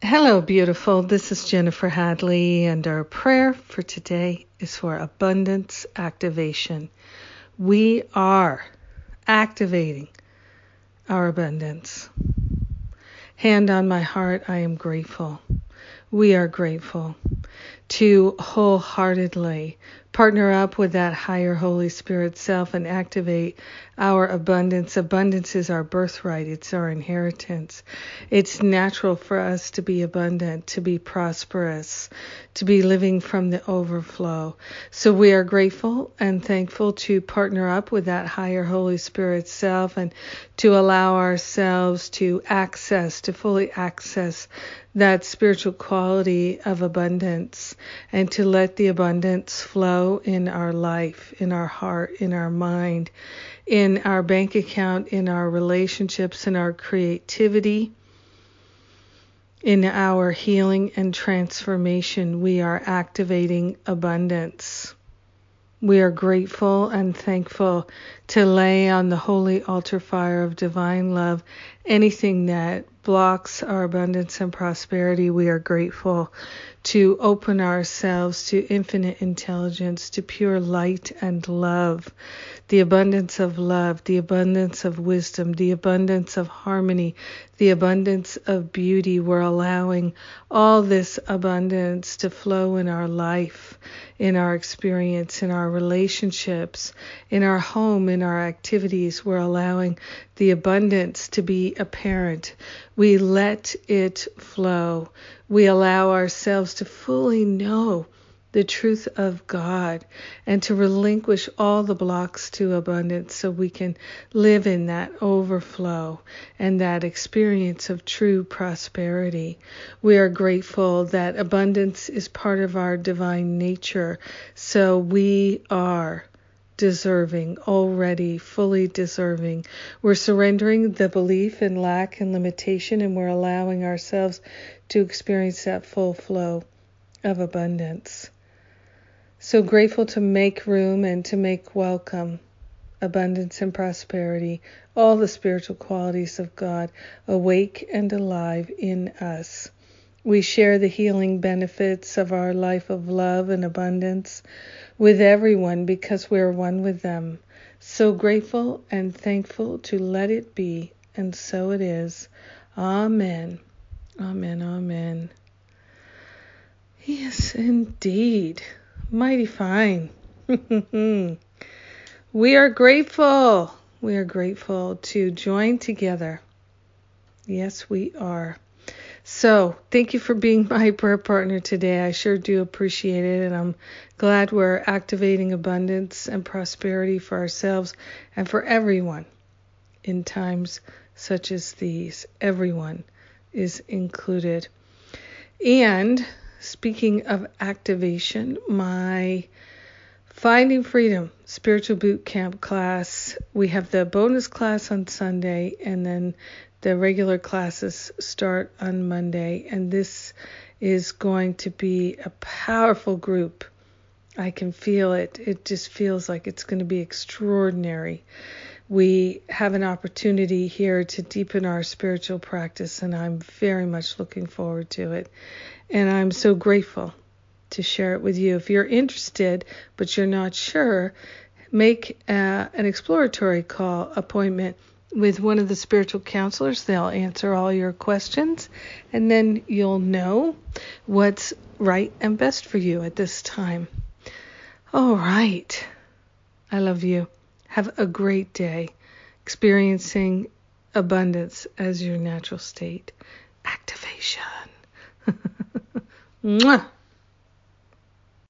Hello, beautiful. This is Jennifer Hadley, and our prayer for today is for abundance activation. We are activating our abundance. Hand on my heart, I am grateful. We are grateful to wholeheartedly partner up with that higher Holy Spirit self and activate our abundance. Abundance is our birthright, it's our inheritance. It's natural for us to be abundant, to be prosperous, to be living from the overflow. So we are grateful and thankful to partner up with that higher Holy Spirit self and to allow ourselves to access, to fully access that spiritual quality of abundance and to let the abundance flow in our life, in our heart, in our mind, in our bank account, in our relationships, in our creativity, in our healing and transformation. We are activating abundance. We are grateful and thankful to lay on the holy altar fire of divine love anything that blocks our abundance and prosperity. We are grateful to open ourselves to infinite intelligence, to pure light and love, the abundance of love, the abundance of wisdom, the abundance of harmony, the abundance of beauty. We're allowing all this abundance to flow in our life, in our experience, in our relationships, in our home, in our activities. We're allowing the abundance to be apparent. We let it flow. We allow ourselves to fully know the truth of God and to relinquish all the blocks to abundance so we can live in that overflow and that experience of true prosperity. We are grateful that abundance is part of our divine nature, so we are deserving, already fully deserving. We're surrendering the belief in lack and limitation, and we're allowing ourselves to experience that full flow of abundance. So grateful to make room and to make welcome abundance and prosperity, all the spiritual qualities of God awake and alive in us. We share the healing benefits of our life of love and abundance with everyone because we're one with them. So grateful and thankful to let it be, and so it is. Amen. Amen. Amen. Yes, indeed mighty fine. we are grateful. We are grateful to join together. Yes, we are. So, thank you for being my prayer partner today. I sure do appreciate it, and I'm glad we're activating abundance and prosperity for ourselves and for everyone in times such as these. Everyone is included. And Speaking of activation, my Finding Freedom Spiritual Boot Camp class, we have the bonus class on Sunday and then the regular classes start on Monday. And this is going to be a powerful group. I can feel it. It just feels like it's going to be extraordinary. We have an opportunity here to deepen our spiritual practice, and I'm very much looking forward to it. And I'm so grateful to share it with you. If you're interested, but you're not sure, make uh, an exploratory call appointment with one of the spiritual counselors. They'll answer all your questions, and then you'll know what's right and best for you at this time. All right. I love you. Have a great day experiencing abundance as your natural state. Activation. Mwah.